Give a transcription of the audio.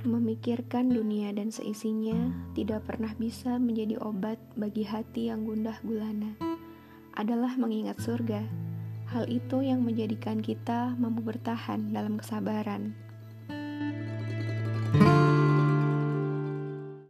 Memikirkan dunia dan seisinya tidak pernah bisa menjadi obat bagi hati yang gundah gulana. Adalah mengingat surga. Hal itu yang menjadikan kita mampu bertahan dalam kesabaran.